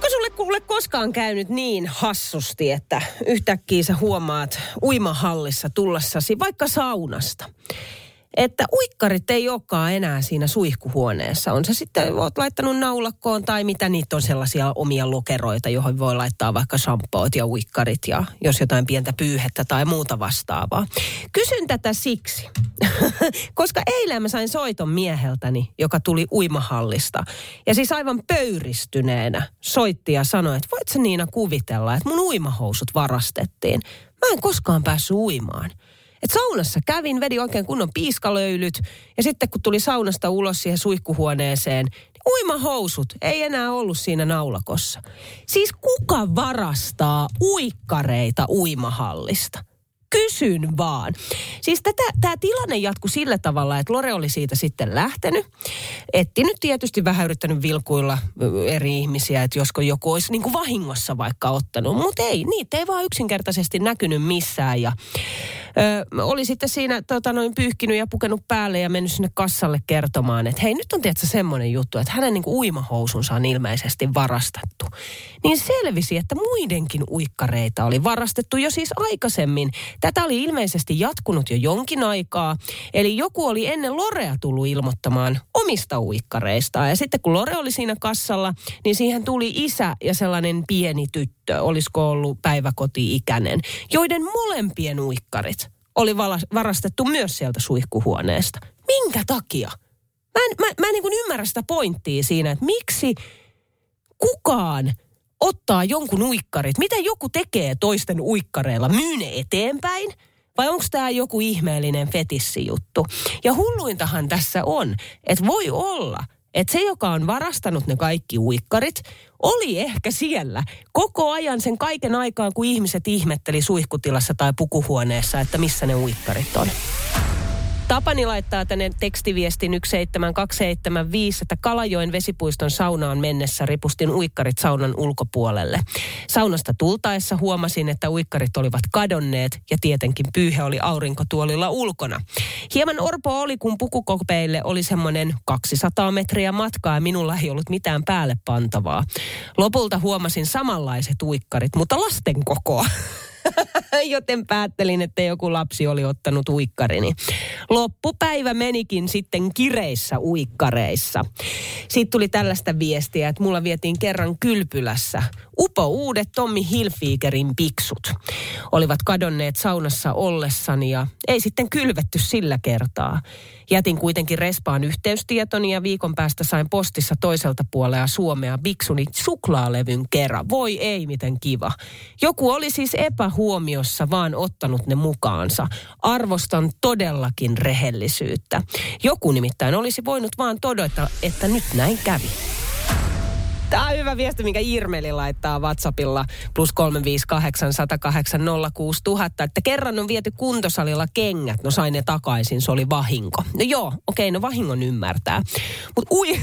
Onko sulle kuule koskaan käynyt niin hassusti, että yhtäkkiä sä huomaat uimahallissa tullessasi vaikka saunasta, että uikkarit ei olekaan enää siinä suihkuhuoneessa. On se sitten, oot laittanut naulakkoon tai mitä niitä on sellaisia omia lokeroita, johon voi laittaa vaikka shampoot ja uikkarit ja jos jotain pientä pyyhettä tai muuta vastaavaa. Kysyn tätä siksi, koska eilen mä sain soiton mieheltäni, joka tuli uimahallista. Ja siis aivan pöyristyneenä soitti ja sanoi, että voit sä Niina kuvitella, että mun uimahousut varastettiin. Mä en koskaan päässyt uimaan. Et saunassa kävin, vedin oikein kunnon piiskalöylyt ja sitten kun tuli saunasta ulos siihen suihkuhuoneeseen, niin uimahousut ei enää ollut siinä naulakossa. Siis kuka varastaa uikkareita uimahallista? Kysyn vaan. Siis tämä tilanne jatkui sillä tavalla, että Lore oli siitä sitten lähtenyt. Etti nyt tietysti vähän yrittänyt vilkuilla eri ihmisiä, että josko joku olisi niin kuin vahingossa vaikka ottanut. Mutta ei, niitä ei vaan yksinkertaisesti näkynyt missään. Ja ö, oli sitten siinä tota, noin pyyhkinyt ja pukenut päälle ja mennyt sinne kassalle kertomaan, että hei nyt on tietysti semmoinen juttu, että hänen niin kuin uimahousunsa on ilmeisesti varastettu. Niin selvisi, että muidenkin uikkareita oli varastettu jo siis aikaisemmin. Tätä oli ilmeisesti jatkunut jo jonkin aikaa. Eli joku oli ennen Lorea tullut ilmoittamaan omista uikkareistaan. Ja sitten kun Lore oli siinä kassalla, niin siihen tuli isä ja sellainen pieni tyttö, olisiko ollut päiväkoti-ikäinen, joiden molempien uikkarit oli varastettu myös sieltä suihkuhuoneesta. Minkä takia? Mä en, mä, mä en niin ymmärrä sitä pointtia siinä, että miksi kukaan ottaa jonkun uikkarit. Mitä joku tekee toisten uikkareilla? Myy ne eteenpäin? Vai onko tämä joku ihmeellinen fetissijuttu? Ja hulluintahan tässä on, että voi olla, että se, joka on varastanut ne kaikki uikkarit, oli ehkä siellä koko ajan sen kaiken aikaan, kun ihmiset ihmetteli suihkutilassa tai pukuhuoneessa, että missä ne uikkarit on. Tapani laittaa tänne tekstiviestin 17275, että Kalajoen vesipuiston saunaan mennessä ripustin uikkarit saunan ulkopuolelle. Saunasta tultaessa huomasin, että uikkarit olivat kadonneet ja tietenkin pyyhe oli aurinkotuolilla ulkona. Hieman orpo oli, kun pukukopeille oli semmoinen 200 metriä matkaa ja minulla ei ollut mitään päälle pantavaa. Lopulta huomasin samanlaiset uikkarit, mutta lasten kokoa. joten päättelin, että joku lapsi oli ottanut uikkarini. Loppupäivä menikin sitten kireissä uikkareissa. Sitten tuli tällaista viestiä, että mulla vietiin kerran kylpylässä upo uudet Tommi Hilfigerin piksut. Olivat kadonneet saunassa ollessani ja ei sitten kylvetty sillä kertaa. Jätin kuitenkin respaan yhteystietoni ja viikon päästä sain postissa toiselta puolella Suomea biksuni suklaalevyn kerran. Voi ei, miten kiva. Joku oli siis epähuomiossa vaan ottanut ne mukaansa. Arvostan todellakin rehellisyyttä. Joku nimittäin olisi voinut vaan todeta, että nyt näin kävi. Tämä on hyvä viesti, minkä Irmeli laittaa WhatsAppilla plus 358 108 Että kerran on viety kuntosalilla kengät, no sain ne takaisin, se oli vahinko. No joo, okei, okay, no vahingon ymmärtää. Mutta ui,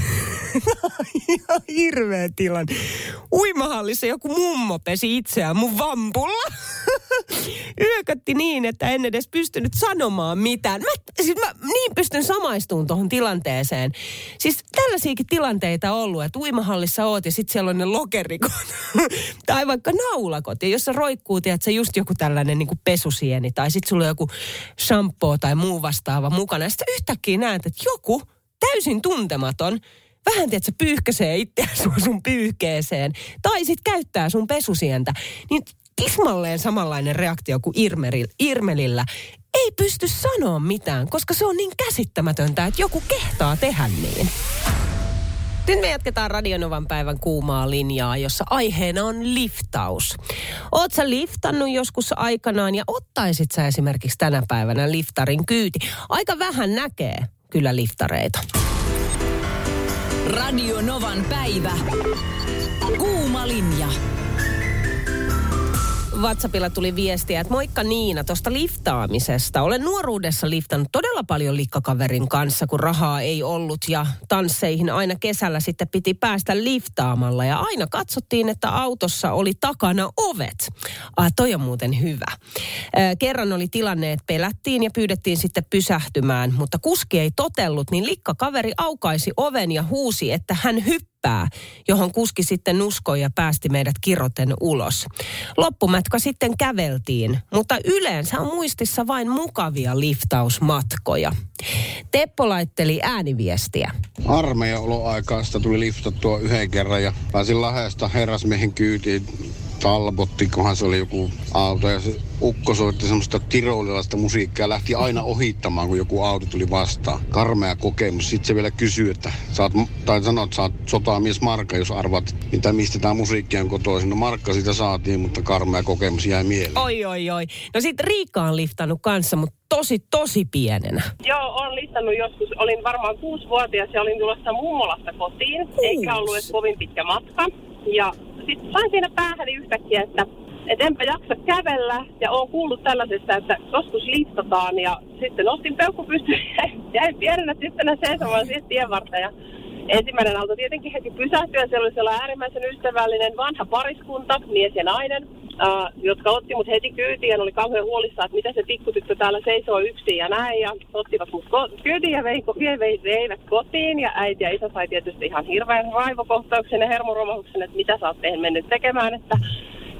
ihan hirveä tilanne. Uimahallissa joku mummo pesi itseään mun vampulla. Yökötti niin, että en edes pystynyt sanomaan mitään. Mä, siis mä niin pystyn samaistumaan tuohon tilanteeseen. Siis tällaisiakin tilanteita on ollut, että uimahallissa oot ja sitten siellä on ne lokerikot. tai vaikka naulakot. Ja jos sä roikkuu, tiedät, sä just joku tällainen niin kuin pesusieni tai sitten sulla on joku shampoo tai muu vastaava mukana. Ja sitten yhtäkkiä näet, että joku täysin tuntematon vähän tiedät, sä pyyhkäsee itseään sun pyyhkeeseen. Tai sitten käyttää sun pesusientä. Niin tismalleen samanlainen reaktio kuin Irmeril, Irmelillä. Ei pysty sanoa mitään, koska se on niin käsittämätöntä, että joku kehtaa tehdä niin. Nyt me jatketaan Radionovan päivän kuumaa linjaa, jossa aiheena on liftaus. Oot sä liftannut joskus aikanaan ja ottaisit sä esimerkiksi tänä päivänä liftarin kyyti? Aika vähän näkee kyllä liftareita. Radionovan päivä. Arvolinja. WhatsAppilla tuli viestiä, että moikka Niina tuosta liftaamisesta. Olen nuoruudessa liftannut todella paljon likkakaverin kanssa, kun rahaa ei ollut ja tansseihin aina kesällä sitten piti päästä liftaamalla. Ja aina katsottiin, että autossa oli takana ovet. Ah, toi on muuten hyvä. Kerran oli tilanne, että pelättiin ja pyydettiin sitten pysähtymään, mutta kuski ei totellut, niin likkakaveri aukaisi oven ja huusi, että hän hyppää hyppää, johon kuski sitten nuskoi ja päästi meidät kiroten ulos. Loppumatka sitten käveltiin, mutta yleensä on muistissa vain mukavia liftausmatkoja. Teppo laitteli ääniviestiä. Armeijan oloaikaista tuli liftattua yhden kerran ja pääsin Lahdesta herrasmiehen kyytiin Talbotti, kunhan se oli joku auto ja se ukko soitti semmoista tirolilaista musiikkia ja lähti aina ohittamaan, kun joku auto tuli vastaan. Karmea kokemus. Sitten se vielä kysyy, että saat, tai sanoo, että saat sotamies Marka, jos arvat, mitä mistä tämä musiikki on kotoisin. No Markka sitä saatiin, mutta karmea kokemus jäi mieleen. Oi, oi, oi. No sit Riikka on liftannut kanssa, mutta tosi, tosi pienenä. Joo, olen liftannut joskus. Olin varmaan kuusi-vuotias ja olin tulossa mummolasta kotiin. Kuusi. Eikä ollut edes kovin pitkä matka. Ja sitten sain siinä päähän yhtäkkiä, että et enpä jaksa kävellä ja oon kuullut tällaisesta, että joskus liftataan ja sitten nostin peukku pystyyn ja jäin pienenä tyttönä seisomaan siihen tien varten ja ensimmäinen auto tietenkin heti pysähtyi ja siellä oli sellainen äärimmäisen ystävällinen vanha pariskunta, mies ja nainen, uh, jotka otti mut heti kyytiin oli kauhean huolissaan, että mitä se pikkutyttö täällä seisoo yksin ja näin. Ja ottivat mut ko- kyytiin ja vei, vei, veivät kotiin ja äiti ja isä sai tietysti ihan hirveän raivokohtauksen ja hermoromahduksen, että mitä sä oot mennyt tekemään, että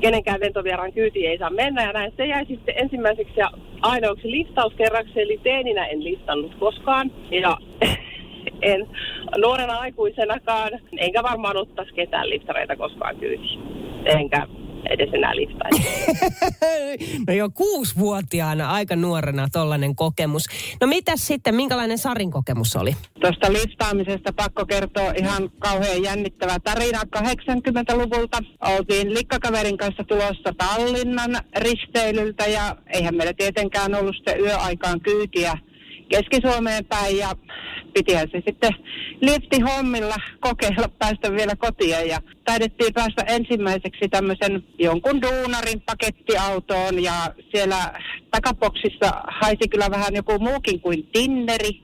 kenenkään ventovieraan kyytiin ei saa mennä. Ja näin se jäi sitten ensimmäiseksi ja ainoaksi liftauskerraksi, eli teeninä en listannut koskaan. Ja en nuorena aikuisenakaan, enkä varmaan ottaisi ketään liftareita koskaan kyytiin. Enkä edes enää liftaisi. no jo kuusivuotiaana, aika nuorena tollainen kokemus. No mitä sitten, minkälainen Sarin kokemus oli? Tuosta liftaamisesta pakko kertoa ihan kauhean jännittävä tarina 80-luvulta. Oltiin likkakaverin kanssa tulossa Tallinnan risteilyltä ja eihän meillä tietenkään ollut sitten yöaikaan kyytiä Keski-Suomeen päin ja pitihän se sitten liftihommilla kokeilla päästä vielä kotiin ja taidettiin päästä ensimmäiseksi tämmöisen jonkun duunarin pakettiautoon ja siellä takapoksissa haisi kyllä vähän joku muukin kuin tinneri.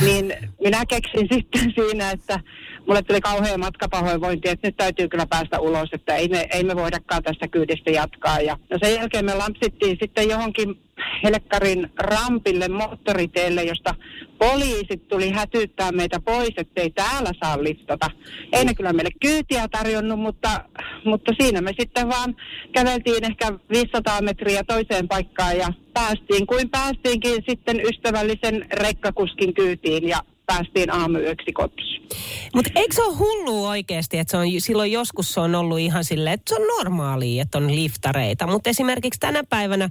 Niin minä keksin sitten siinä, että mulle tuli kauhean matkapahoinvointi, että nyt täytyy kyllä päästä ulos, että ei me, ei me voidakaan tästä kyydistä jatkaa. Ja no sen jälkeen me lampsittiin sitten johonkin Helkkarin rampille moottoriteelle, josta poliisit tuli hätyttää meitä pois, ettei täällä saa liftata. Ei ne kyllä meille kyytiä tarjonnut, mutta, mutta siinä me sitten vaan käveltiin ehkä 500 metriä toiseen paikkaan ja päästiin kuin päästiinkin sitten ystävällisen rekkakuskin kyytiin ja päästiin aamuyöksi kotiin. Mutta eikö se ole hullu oikeasti, että se on, silloin joskus se on ollut ihan silleen, että se on normaalia, että on liftareita. Mutta esimerkiksi tänä päivänä,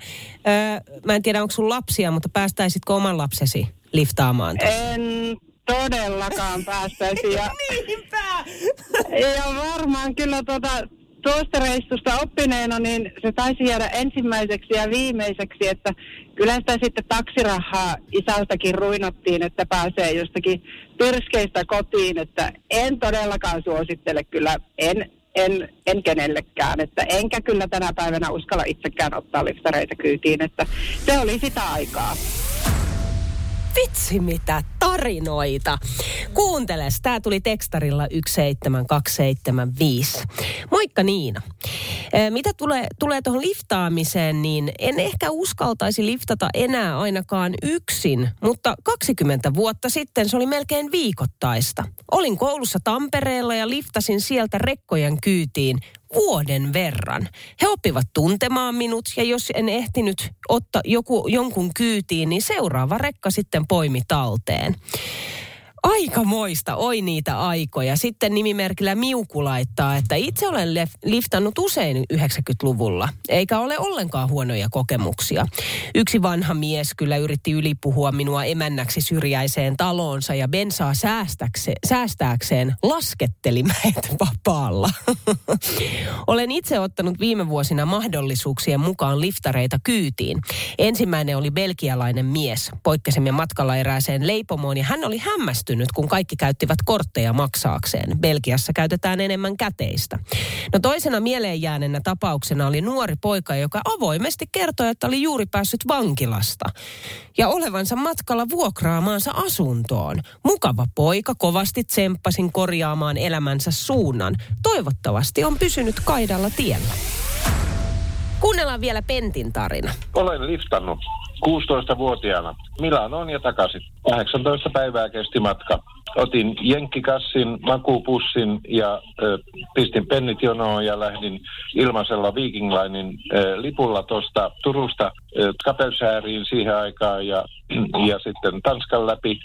öö, mä en tiedä onko sun lapsia, mutta päästäisitkö oman lapsesi liftaamaan? Tässä? En todellakaan päästäisi. Ja, Niinpä! ja varmaan kyllä tota, tuosta reissusta oppineena, niin se taisi jäädä ensimmäiseksi ja viimeiseksi, että kyllä sitä sitten taksirahaa isältäkin ruinottiin, että pääsee jostakin pyrskeistä kotiin, että en todellakaan suosittele kyllä, en, en, en kenellekään, että enkä kyllä tänä päivänä uskalla itsekään ottaa liftareita kyytiin, että se oli sitä aikaa. Vitsi mitä tarinoita. Kuunteles, tää tuli tekstarilla 17275. Moikka Niina. Mitä tulee, tulee tuohon liftaamiseen, niin en ehkä uskaltaisi liftata enää ainakaan yksin, mutta 20 vuotta sitten se oli melkein viikoittaista. Olin koulussa Tampereella ja liftasin sieltä rekkojen kyytiin vuoden verran. He oppivat tuntemaan minut ja jos en ehtinyt ottaa joku, jonkun kyytiin, niin seuraava rekka sitten poimi talteen. Aika moista, oi niitä aikoja. Sitten nimimerkillä Miuku laittaa, että itse olen liftannut usein 90-luvulla, eikä ole ollenkaan huonoja kokemuksia. Yksi vanha mies kyllä yritti ylipuhua minua emännäksi syrjäiseen taloonsa ja bensaa säästääkseen lasketteli meitä vapaalla. olen itse ottanut viime vuosina mahdollisuuksien mukaan liftareita kyytiin. Ensimmäinen oli belgialainen mies. Poikkesimme matkalla erääseen leipomoon ja hän oli hämmästynyt pystynyt, kun kaikki käyttivät kortteja maksaakseen. Belgiassa käytetään enemmän käteistä. No toisena mieleenjääneenä tapauksena oli nuori poika, joka avoimesti kertoi, että oli juuri päässyt vankilasta. Ja olevansa matkalla vuokraamaansa asuntoon. Mukava poika, kovasti tsemppasin korjaamaan elämänsä suunnan. Toivottavasti on pysynyt kaidalla tiellä. Kuunnellaan vielä Pentin tarina. Olen liftannut 16-vuotiaana Milanoon ja takaisin. 18 päivää kesti matka. Otin jenkkikassin, makuupussin ja ö, pistin pennit jonoon ja lähdin ilmaisella Viking Linein ö, lipulla tuosta Turusta ö, Kapelsääriin siihen aikaan ja, ja sitten Tanskan läpi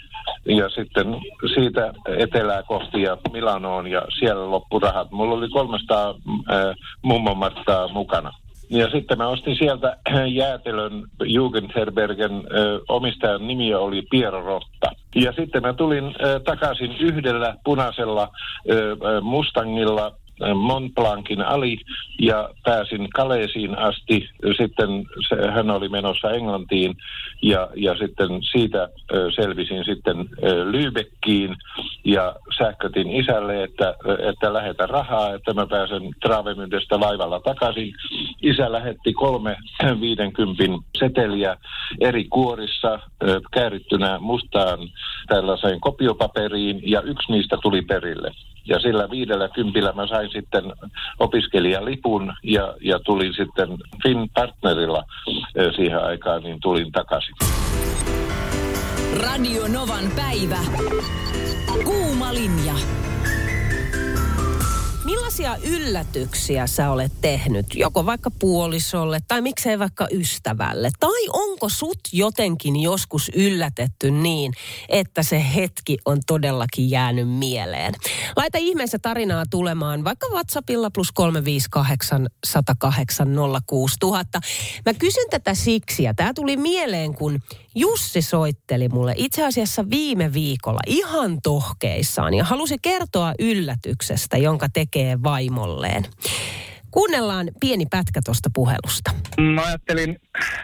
ja sitten siitä etelää kohti ja Milanoon ja siellä loppurahat. Mulla oli 300 ö, mummomarttaa mukana. Ja sitten mä ostin sieltä jäätelön Jugendherbergen ö, omistajan nimi oli Piero Rotta. Ja sitten mä tulin ö, takaisin yhdellä punaisella ö, Mustangilla Mont Blancin ali ja pääsin Kaleesiin asti. Sitten se, hän oli menossa Englantiin ja, ja sitten siitä ö, selvisin sitten ö, Lübeckiin ja sähkötin isälle, että, että lähetä rahaa, että mä pääsen Travemyndestä laivalla takaisin. Isä lähetti kolme 50 seteliä eri kuorissa ö, käärittynä mustaan tällaiseen kopiopaperiin ja yksi niistä tuli perille. Ja sillä viidellä kympillä mä sain sitten opiskelijalipun ja, ja tulin sitten Finn Partnerilla siihen aikaan, niin tulin takaisin. Radio Novan päivä. Kuuma linja. Millaisia yllätyksiä sä olet tehnyt, joko vaikka puolisolle tai miksei vaikka ystävälle? Tai onko sut jotenkin joskus yllätetty niin, että se hetki on todellakin jäänyt mieleen? Laita ihmeessä tarinaa tulemaan vaikka WhatsAppilla plus 358 108 06000. Mä kysyn tätä siksi, ja tää tuli mieleen, kun Jussi soitteli mulle itse asiassa viime viikolla ihan tohkeissaan ja halusi kertoa yllätyksestä, jonka tekee vaimolleen. Kuunnellaan pieni pätkä tuosta puhelusta. Mä ajattelin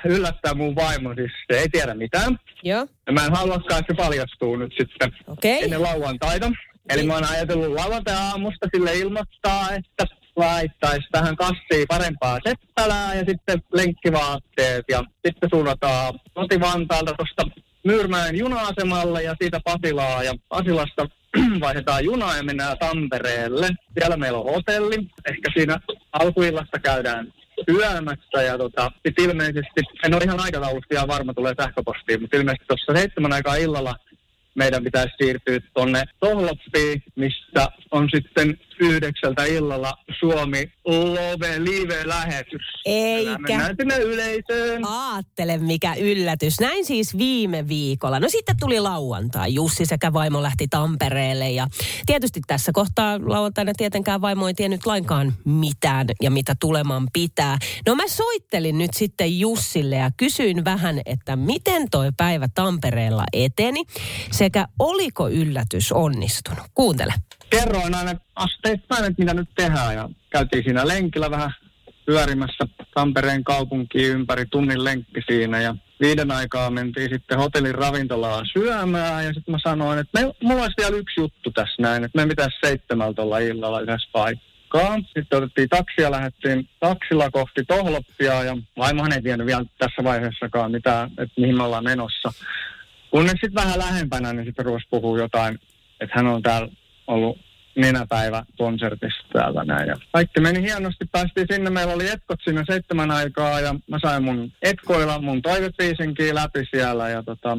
yllättää mun vaimo, siis se ei tiedä mitään. Joo, Ja mä en haluakaan, että se paljastuu nyt sitten okei. ennen lauantaita. Eli mä oon ajatellut lauantai-aamusta sille ilmoittaa, että laittaisi tähän kassiin parempaa seppälää ja sitten lenkkivaatteet. Ja sitten suunnataan koti-Vantaalta tuosta Myyrmäen juna-asemalle ja siitä Pasilaa. Ja Pasilasta vaihdetaan junaa ja mennään Tampereelle. Siellä meillä on hotelli. Ehkä siinä alkuillasta käydään syömässä ja tota, sit ilmeisesti, en ole ihan aikataulusta ihan varma, tulee sähköpostiin, mutta ilmeisesti tuossa seitsemän aikaa illalla meidän pitäisi siirtyä tuonne Tohloppiin, mistä on sitten yhdeksältä illalla Suomi Love Live-lähetys. Eikä. Mennään sinne yleisöön. Aattele mikä yllätys. Näin siis viime viikolla. No sitten tuli lauantai. Jussi sekä vaimo lähti Tampereelle ja tietysti tässä kohtaa lauantaina tietenkään vaimo ei tiennyt lainkaan mitään ja mitä tuleman pitää. No mä soittelin nyt sitten Jussille ja kysyin vähän, että miten toi päivä Tampereella eteni sekä oliko yllätys onnistunut. Kuuntele. Kerroin aina asteittain, että mitä nyt tehdään ja käytiin siinä lenkillä vähän pyörimässä Tampereen kaupunkiin ympäri tunnin lenkki siinä ja viiden aikaa mentiin sitten hotellin ravintolaan syömään ja sitten mä sanoin, että me, mulla olisi vielä yksi juttu tässä näin, että me pitäisi seitsemältä olla illalla yhdessä paikkaa. Sitten otettiin taksi ja lähdettiin taksilla kohti Tohloppia ja vaimohan ei tiennyt vielä tässä vaiheessakaan mitään, että mihin me ollaan menossa. Kunnes sitten vähän lähempänä, niin sitten rupesi puhua jotain, että hän on täällä ollut nenäpäivä konsertissa täällä näin. Ja kaikki meni hienosti, päästiin sinne, meillä oli etkot siinä seitsemän aikaa ja mä sain mun etkoilla mun toivepiisinkin läpi siellä ja tota,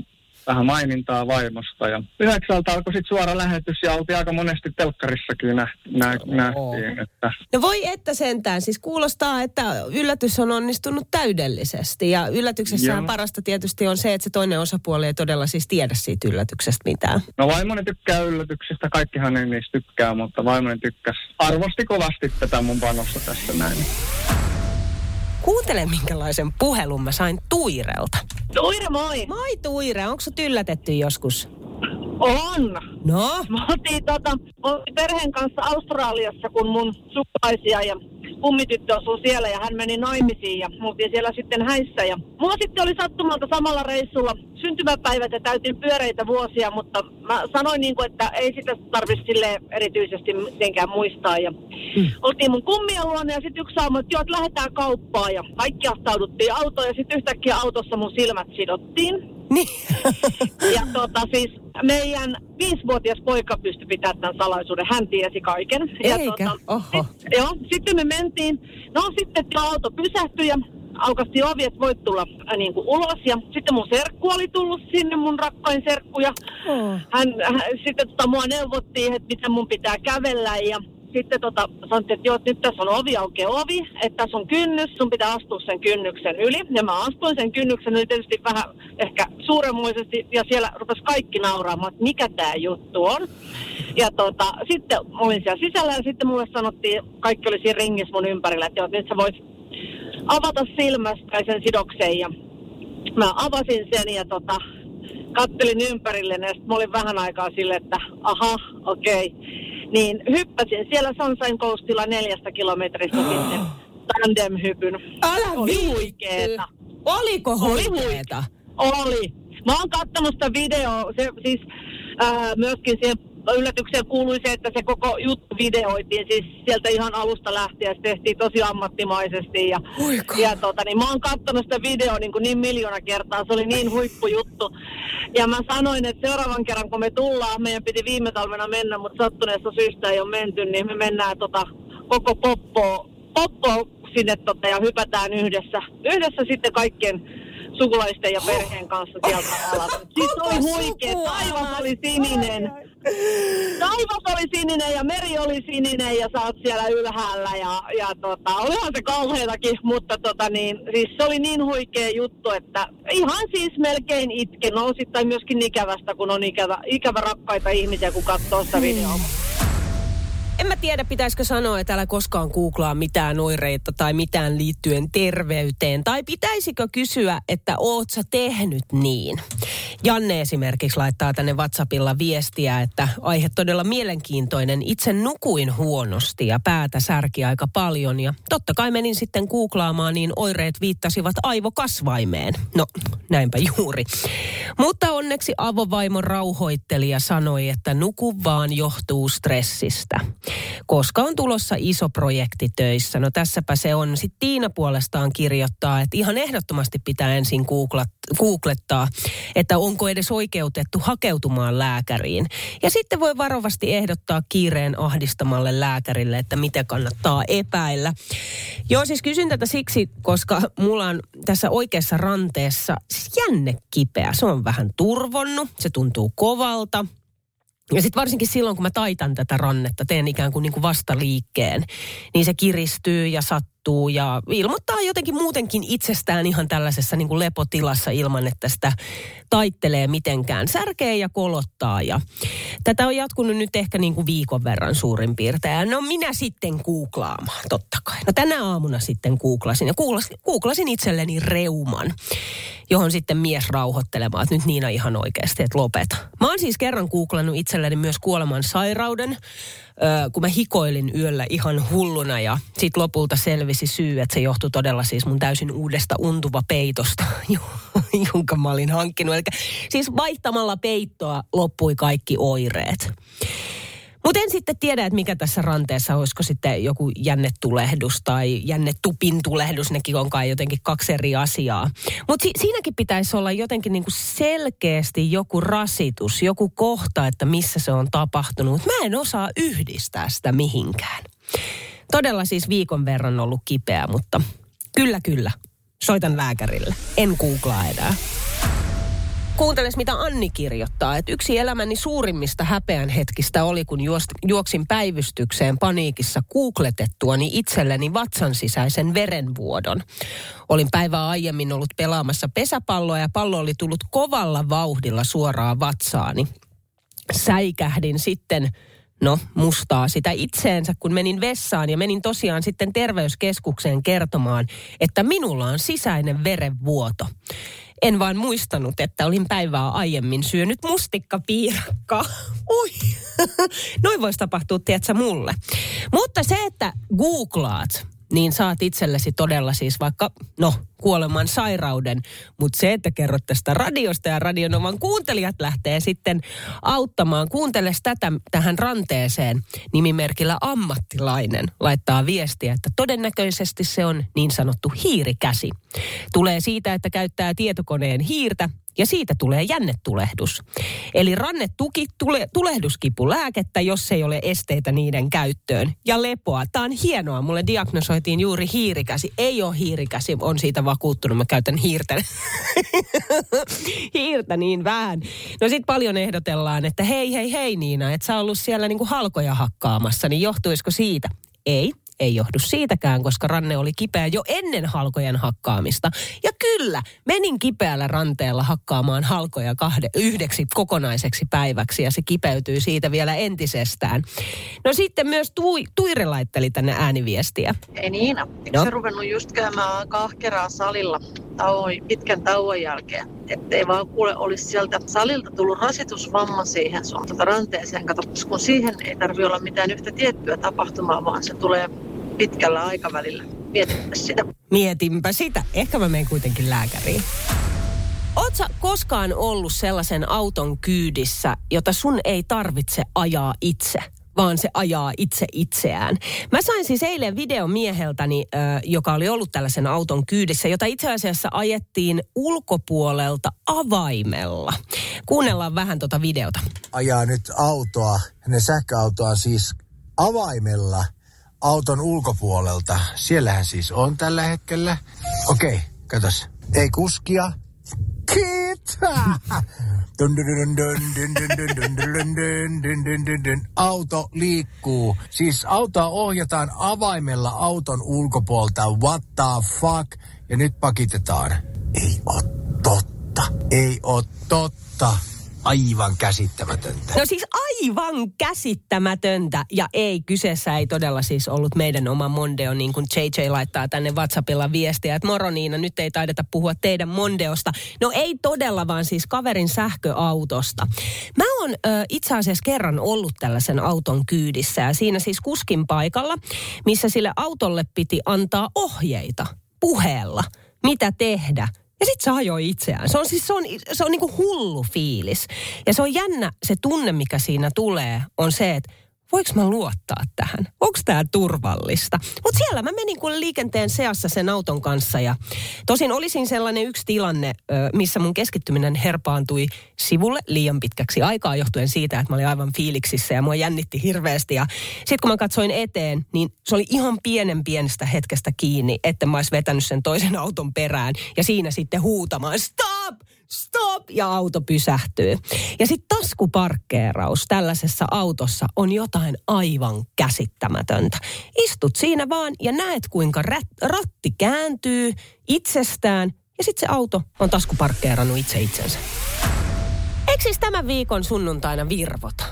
vähän mainintaa vaimosta. Ja yhdeksältä alkoi sitten suora lähetys ja oltiin aika monesti telkkarissakin nä, nä, nähtiin. Että No voi että sentään. Siis kuulostaa, että yllätys on onnistunut täydellisesti. Ja yllätyksessähän Joo. parasta tietysti on se, että se toinen osapuoli ei todella siis tiedä siitä yllätyksestä mitään. No vaimoni tykkää yllätyksistä, kaikkihan ei niistä tykkää, mutta vaimoni tykkäsi. Arvosti kovasti tätä mun panosta tässä näin. Kuuntele, minkälaisen puhelun mä sain Tuirelta. Tuire, moi! Moi Tuire, onko sut yllätetty joskus? On! No? Me oltiin, tota, oltiin perheen kanssa Australiassa, kun mun sukulaisia ja kummityttö asuu siellä ja hän meni naimisiin ja me oltiin siellä sitten häissä. Ja mulla sitten oli sattumalta samalla reissulla syntymäpäivät ja täytin pyöreitä vuosia, mutta mä sanoin niin kuin, että ei sitä tarvitse sille erityisesti mitenkään muistaa. Ja mm. Oltiin mun kummia luona ja sitten yksi aamu, että joo, että lähdetään kauppaan ja kaikki ahtauduttiin autoon ja sitten yhtäkkiä autossa mun silmät sidottiin. Niin. Ja tota siis meidän viisivuotias poika pystyi pitämään tämän salaisuuden. Hän tiesi kaiken. Ja Eikä? tota, Oho. sit, joo, sitten me mentiin. No sitten tuo auto pysähtyi ja aukasti ovi, että voit tulla äh, niin kuin ulos. Ja sitten mun serkku oli tullut sinne, mun rakkain serkku. Ja Oh. hän, hän sitten tota, mua neuvottiin, että miten mun pitää kävellä. Ja sitten tota, sanottiin, että joo, nyt tässä on ovi aukeaa ovi, että tässä on kynnys, sun pitää astua sen kynnyksen yli. Ja mä astuin sen kynnyksen yli tietysti vähän ehkä suuremmoisesti, ja siellä rupesi kaikki nauraamaan, että mikä tämä juttu on. Ja tota, sitten olin siellä sisällä, ja sitten mulle sanottiin, kaikki oli siinä ringissä mun ympärillä, että joo, nyt sä voit avata silmästä tai sen sidokseen, ja mä avasin sen, ja tota, kattelin ympärille, ja sitten mä olin vähän aikaa sille, että aha, okei. Okay. Niin hyppäsin siellä Sunshine Coastilla neljästä kilometristä sitten tandem-hypyn. Älä Oli huikeeta. Oliko Oli huikeeta? Oli. Mä oon katsonut sitä videoa, se siis ää, myöskin siihen yllätykseen kuului se, että se koko juttu videoitiin siis sieltä ihan alusta lähtien. Se tehtiin tosi ammattimaisesti. Ja, ja tota, niin mä oon katsonut sitä videoa niin, kuin niin miljoona kertaa. Se oli niin huippujuttu. Ja mä sanoin, että seuraavan kerran kun me tullaan, meidän piti viime talvena mennä, mutta sattuneesta syystä ei ole menty, niin me mennään tota, koko poppo, poppo sinne tota, ja hypätään yhdessä. Yhdessä sitten kaikkien sukulaisten ja perheen kanssa sieltä alas. Siis oli huikea. Taivas oli sininen. Taivas oli sininen ja meri oli sininen ja sä oot siellä ylhäällä ja, ja tota, olihan se kauheatakin, mutta tota niin, siis se oli niin huikea juttu, että ihan siis melkein itken. No osittain myöskin ikävästä, kun on ikävä, ikävä rakkaita ihmisiä, kun katsoo sitä videoa. En mä tiedä, pitäisikö sanoa, että älä koskaan googlaa mitään oireita tai mitään liittyen terveyteen. Tai pitäisikö kysyä, että oot sä tehnyt niin? Janne esimerkiksi laittaa tänne WhatsAppilla viestiä, että aihe todella mielenkiintoinen. Itse nukuin huonosti ja päätä särki aika paljon. Ja totta kai menin sitten googlaamaan, niin oireet viittasivat aivokasvaimeen. No, näinpä juuri. Mutta onneksi avovaimon rauhoittelija sanoi, että nuku vaan johtuu stressistä. Koska on tulossa iso projekti töissä. No tässäpä se on. Sitten Tiina puolestaan kirjoittaa, että ihan ehdottomasti pitää ensin googlat, googlettaa, että onko edes oikeutettu hakeutumaan lääkäriin. Ja sitten voi varovasti ehdottaa kiireen ahdistamalle lääkärille, että mitä kannattaa epäillä. Joo, siis kysyn tätä siksi, koska mulla on tässä oikeassa ranteessa siis jänne kipeä. Se on vähän turvonnut, se tuntuu kovalta. Ja sitten varsinkin silloin, kun mä taitan tätä rannetta, teen ikään kuin, niin kuin vastaliikkeen, niin se kiristyy ja sattuu ja ilmoittaa jotenkin muutenkin itsestään ihan tällaisessa niin kuin lepotilassa ilman, että sitä taittelee mitenkään. Särkee ja kolottaa ja tätä on jatkunut nyt ehkä niin kuin viikon verran suurin piirtein. No minä sitten googlaamaan, totta kai. No tänä aamuna sitten googlasin ja googlasin, googlasin itselleni reuman johon sitten mies rauhoittelemaan, että nyt Niina ihan oikeasti, että lopeta. Mä oon siis kerran googlannut itselleni myös kuoleman sairauden, kun mä hikoilin yöllä ihan hulluna ja sit lopulta selvisi syy, että se johtui todella siis mun täysin uudesta untuva peitosta, jonka mä olin hankkinut. Eli siis vaihtamalla peittoa loppui kaikki oireet. Mutta en sitten tiedä, että mikä tässä ranteessa, olisiko sitten joku jännetulehdus tai jännetupin tulehdus, nekin on kai jotenkin kaksi eri asiaa. Mutta si- siinäkin pitäisi olla jotenkin niinku selkeästi joku rasitus, joku kohta, että missä se on tapahtunut. Mä en osaa yhdistää sitä mihinkään. Todella siis viikon verran ollut kipeä, mutta kyllä kyllä, soitan lääkärille. En googlaa enää kuunteles, mitä Anni kirjoittaa. Että yksi elämäni suurimmista häpeän hetkistä oli, kun juost- juoksin päivystykseen paniikissa googletettuani itselleni vatsan sisäisen verenvuodon. Olin päivää aiemmin ollut pelaamassa pesäpalloa ja pallo oli tullut kovalla vauhdilla suoraan vatsaani. Säikähdin sitten No, mustaa sitä itseensä, kun menin vessaan ja menin tosiaan sitten terveyskeskukseen kertomaan, että minulla on sisäinen verenvuoto. En vaan muistanut, että olin päivää aiemmin syönyt mustikkapiirakkaa. Ui, noin voisi tapahtua, tiedätkö, mulle. Mutta se, että googlaat niin saat itsellesi todella siis vaikka, no, kuoleman sairauden. Mutta se, että kerrot tästä radiosta ja radionovan kuuntelijat lähtee sitten auttamaan. Kuuntele tätä tähän ranteeseen nimimerkillä ammattilainen. Laittaa viestiä, että todennäköisesti se on niin sanottu hiirikäsi. Tulee siitä, että käyttää tietokoneen hiirtä ja siitä tulee jännetulehdus. Eli rannetuki, tule, tulehduskipu lääkettä, jos ei ole esteitä niiden käyttöön. Ja lepoa. Tämä on hienoa. Mulle diagnosoitiin juuri hiirikäsi. Ei ole hiirikäsi, on siitä vakuuttunut. Mä käytän hiirtä. hiirtä niin vähän. No sit paljon ehdotellaan, että hei, hei, hei Niina, että sä ollut siellä niinku halkoja hakkaamassa, niin johtuisiko siitä? Ei, ei johdu siitäkään, koska ranne oli kipeä jo ennen halkojen hakkaamista. Ja kyllä, menin kipeällä ranteella hakkaamaan halkoja kahde, yhdeksi kokonaiseksi päiväksi ja se kipeytyy siitä vielä entisestään. No sitten myös tui, Tuire laitteli tänne ääniviestiä. Ei Niina, no. se ruvennut just käymään kahkeraa salilla tauon, pitkän tauon jälkeen. Ettei vaan kuule olisi sieltä salilta tullut rasitusvamma siihen sun tuota ranteeseen. Kato, kun siihen ei tarvi olla mitään yhtä tiettyä tapahtumaa, vaan se tulee pitkällä aikavälillä. Mietinpä sitä. Mietinpä sitä. Ehkä mä menen kuitenkin lääkäriin. Oletko koskaan ollut sellaisen auton kyydissä, jota sun ei tarvitse ajaa itse? vaan se ajaa itse itseään. Mä sain siis eilen videon mieheltäni, äh, joka oli ollut tällaisen auton kyydissä, jota itse asiassa ajettiin ulkopuolelta avaimella. Kuunnellaan vähän tota videota. Ajaa nyt autoa, ne sähköautoa siis avaimella auton ulkopuolelta. Siellähän siis on tällä hetkellä. Okei, okay, katos. Ei kuskia. Kiitos! Auto liikkuu. Siis autoa ohjataan avaimella auton ulkopuolta. What the fuck? Ja nyt pakitetaan. Ei oo totta. Ei oo totta aivan käsittämätöntä. No siis aivan käsittämätöntä. Ja ei, kyseessä ei todella siis ollut meidän oma Mondeo, niin kuin JJ laittaa tänne WhatsAppilla viestiä, että moro Niina, nyt ei taideta puhua teidän Mondeosta. No ei todella, vaan siis kaverin sähköautosta. Mä oon ö, itse asiassa kerran ollut tällaisen auton kyydissä ja siinä siis kuskin paikalla, missä sille autolle piti antaa ohjeita puheella, mitä tehdä ja sit se ajoi itseään. Se on siis se on, se on niinku hullu fiilis. Ja se on jännä, se tunne mikä siinä tulee, on se, että voiko mä luottaa tähän? Onko tämä turvallista? Mutta siellä mä menin kuule liikenteen seassa sen auton kanssa ja tosin olisin sellainen yksi tilanne, missä mun keskittyminen herpaantui sivulle liian pitkäksi aikaa johtuen siitä, että mä olin aivan fiiliksissä ja mua jännitti hirveästi. Ja sitten kun mä katsoin eteen, niin se oli ihan pienen pienestä hetkestä kiinni, että mä olisin vetänyt sen toisen auton perään ja siinä sitten huutamaan stop! Stop, ja auto pysähtyy. Ja sitten taskuparkkeeraus tällaisessa autossa on jotain aivan käsittämätöntä. Istut siinä vaan ja näet, kuinka ratti kääntyy itsestään, ja sitten se auto on taskuparkkeerannut itse itsensä. Eikö siis tämän viikon sunnuntaina virvota?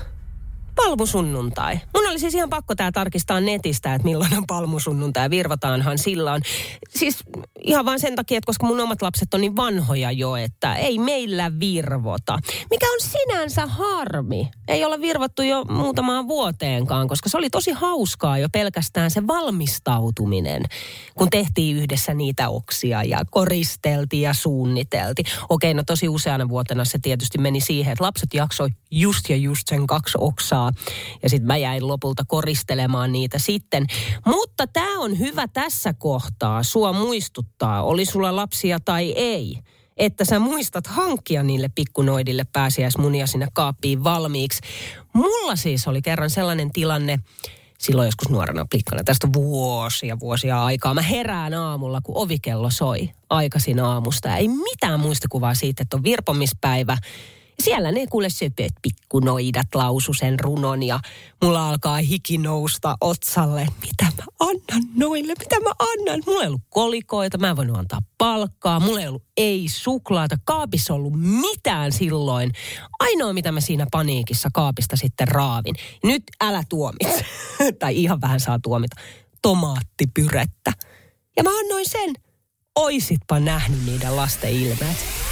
Palmusunnuntai. Mun oli siis ihan pakko tää tarkistaa netistä, että milloin on palmusunnuntai. Virvataanhan silloin. Siis ihan vain sen takia, että koska mun omat lapset on niin vanhoja jo, että ei meillä virvota. Mikä on sinänsä harmi. Ei olla virvottu jo muutamaan vuoteenkaan, koska se oli tosi hauskaa jo pelkästään se valmistautuminen, kun tehtiin yhdessä niitä oksia ja koristeltiin ja suunniteltiin. Okei, no tosi useana vuotena se tietysti meni siihen, että lapset jaksoi just ja just sen kaksi oksaa. Ja sitten mä jäin lopulta koristelemaan niitä sitten. Mutta tämä on hyvä tässä kohtaa sua muistuttaa, oli sulla lapsia tai ei että sä muistat hankkia niille pikkunoidille pääsiäismunia sinne kaappiin valmiiksi. Mulla siis oli kerran sellainen tilanne, silloin joskus nuorena plikkana, tästä vuosia vuosia aikaa. Mä herään aamulla, kun ovikello soi aikaisin aamusta. Ei mitään muistikuvaa siitä, että on virpomispäivä siellä ne kuule söpöt pikkunoidat lausu sen runon ja mulla alkaa hiki nousta otsalle. Mitä mä annan noille? Mitä mä annan? Mulla ei ollut kolikoita, mä en voinut antaa palkkaa, mulla ei ollut ei suklaata, kaapissa ollut mitään silloin. Ainoa mitä mä siinä paniikissa kaapista sitten raavin. Nyt älä tuomitse, tai ihan vähän saa tuomita, tomaattipyrettä. Ja mä annoin sen. Oisitpa nähnyt niiden lasten ilmeet.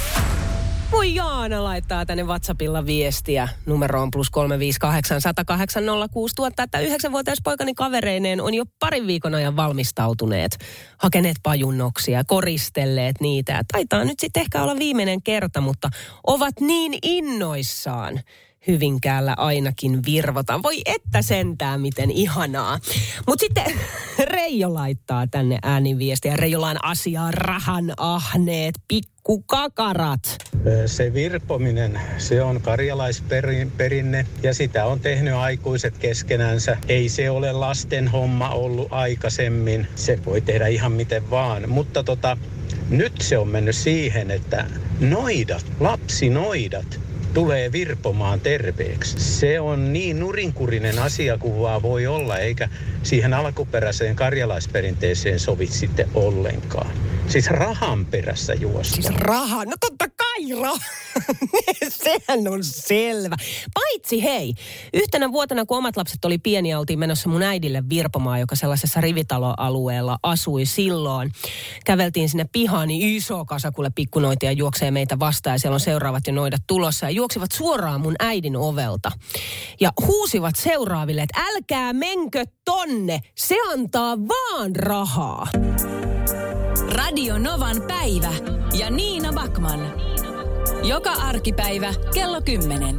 Voi Jaana laittaa tänne WhatsAppilla viestiä numeroon plus 358 108 06000, että yhdeksänvuotias poikani kavereineen on jo parin viikon ajan valmistautuneet, hakeneet pajunnoksia, koristelleet niitä. Taitaa nyt sitten ehkä olla viimeinen kerta, mutta ovat niin innoissaan. Hyvinkäällä ainakin virvotaan. Voi että sentää, miten ihanaa. Mutta sitten Reijo laittaa tänne ääniviestiä. Reijolla on asiaa rahan ahneet, pikkukakarat. Se virpominen, se on karjalaisperinne ja sitä on tehnyt aikuiset keskenänsä. Ei se ole lasten homma ollut aikaisemmin. Se voi tehdä ihan miten vaan. Mutta tota, nyt se on mennyt siihen, että noidat, lapsinoidat, tulee virpomaan terveeksi. Se on niin nurinkurinen asia kuin vaan voi olla, eikä siihen alkuperäiseen karjalaisperinteeseen sovi sitten ollenkaan. Siis rahan perässä juosta. Siis raha, no totta kai raha. Sehän on selvä. Paitsi hei, yhtenä vuotena kun omat lapset oli pieniä, oltiin menossa mun äidille virpomaan, joka sellaisessa rivitaloalueella asui silloin. Käveltiin sinne pihaan, niin iso kasa kuule pikkunoitia juoksee meitä vastaan ja siellä on seuraavat jo noidat tulossa. Ja juoksivat suoraan mun äidin ovelta. Ja huusivat seuraaville, että älkää menkö tonne, se antaa vaan rahaa. Radio Novan päivä ja Niina Bakman. Joka arkipäivä kello 10.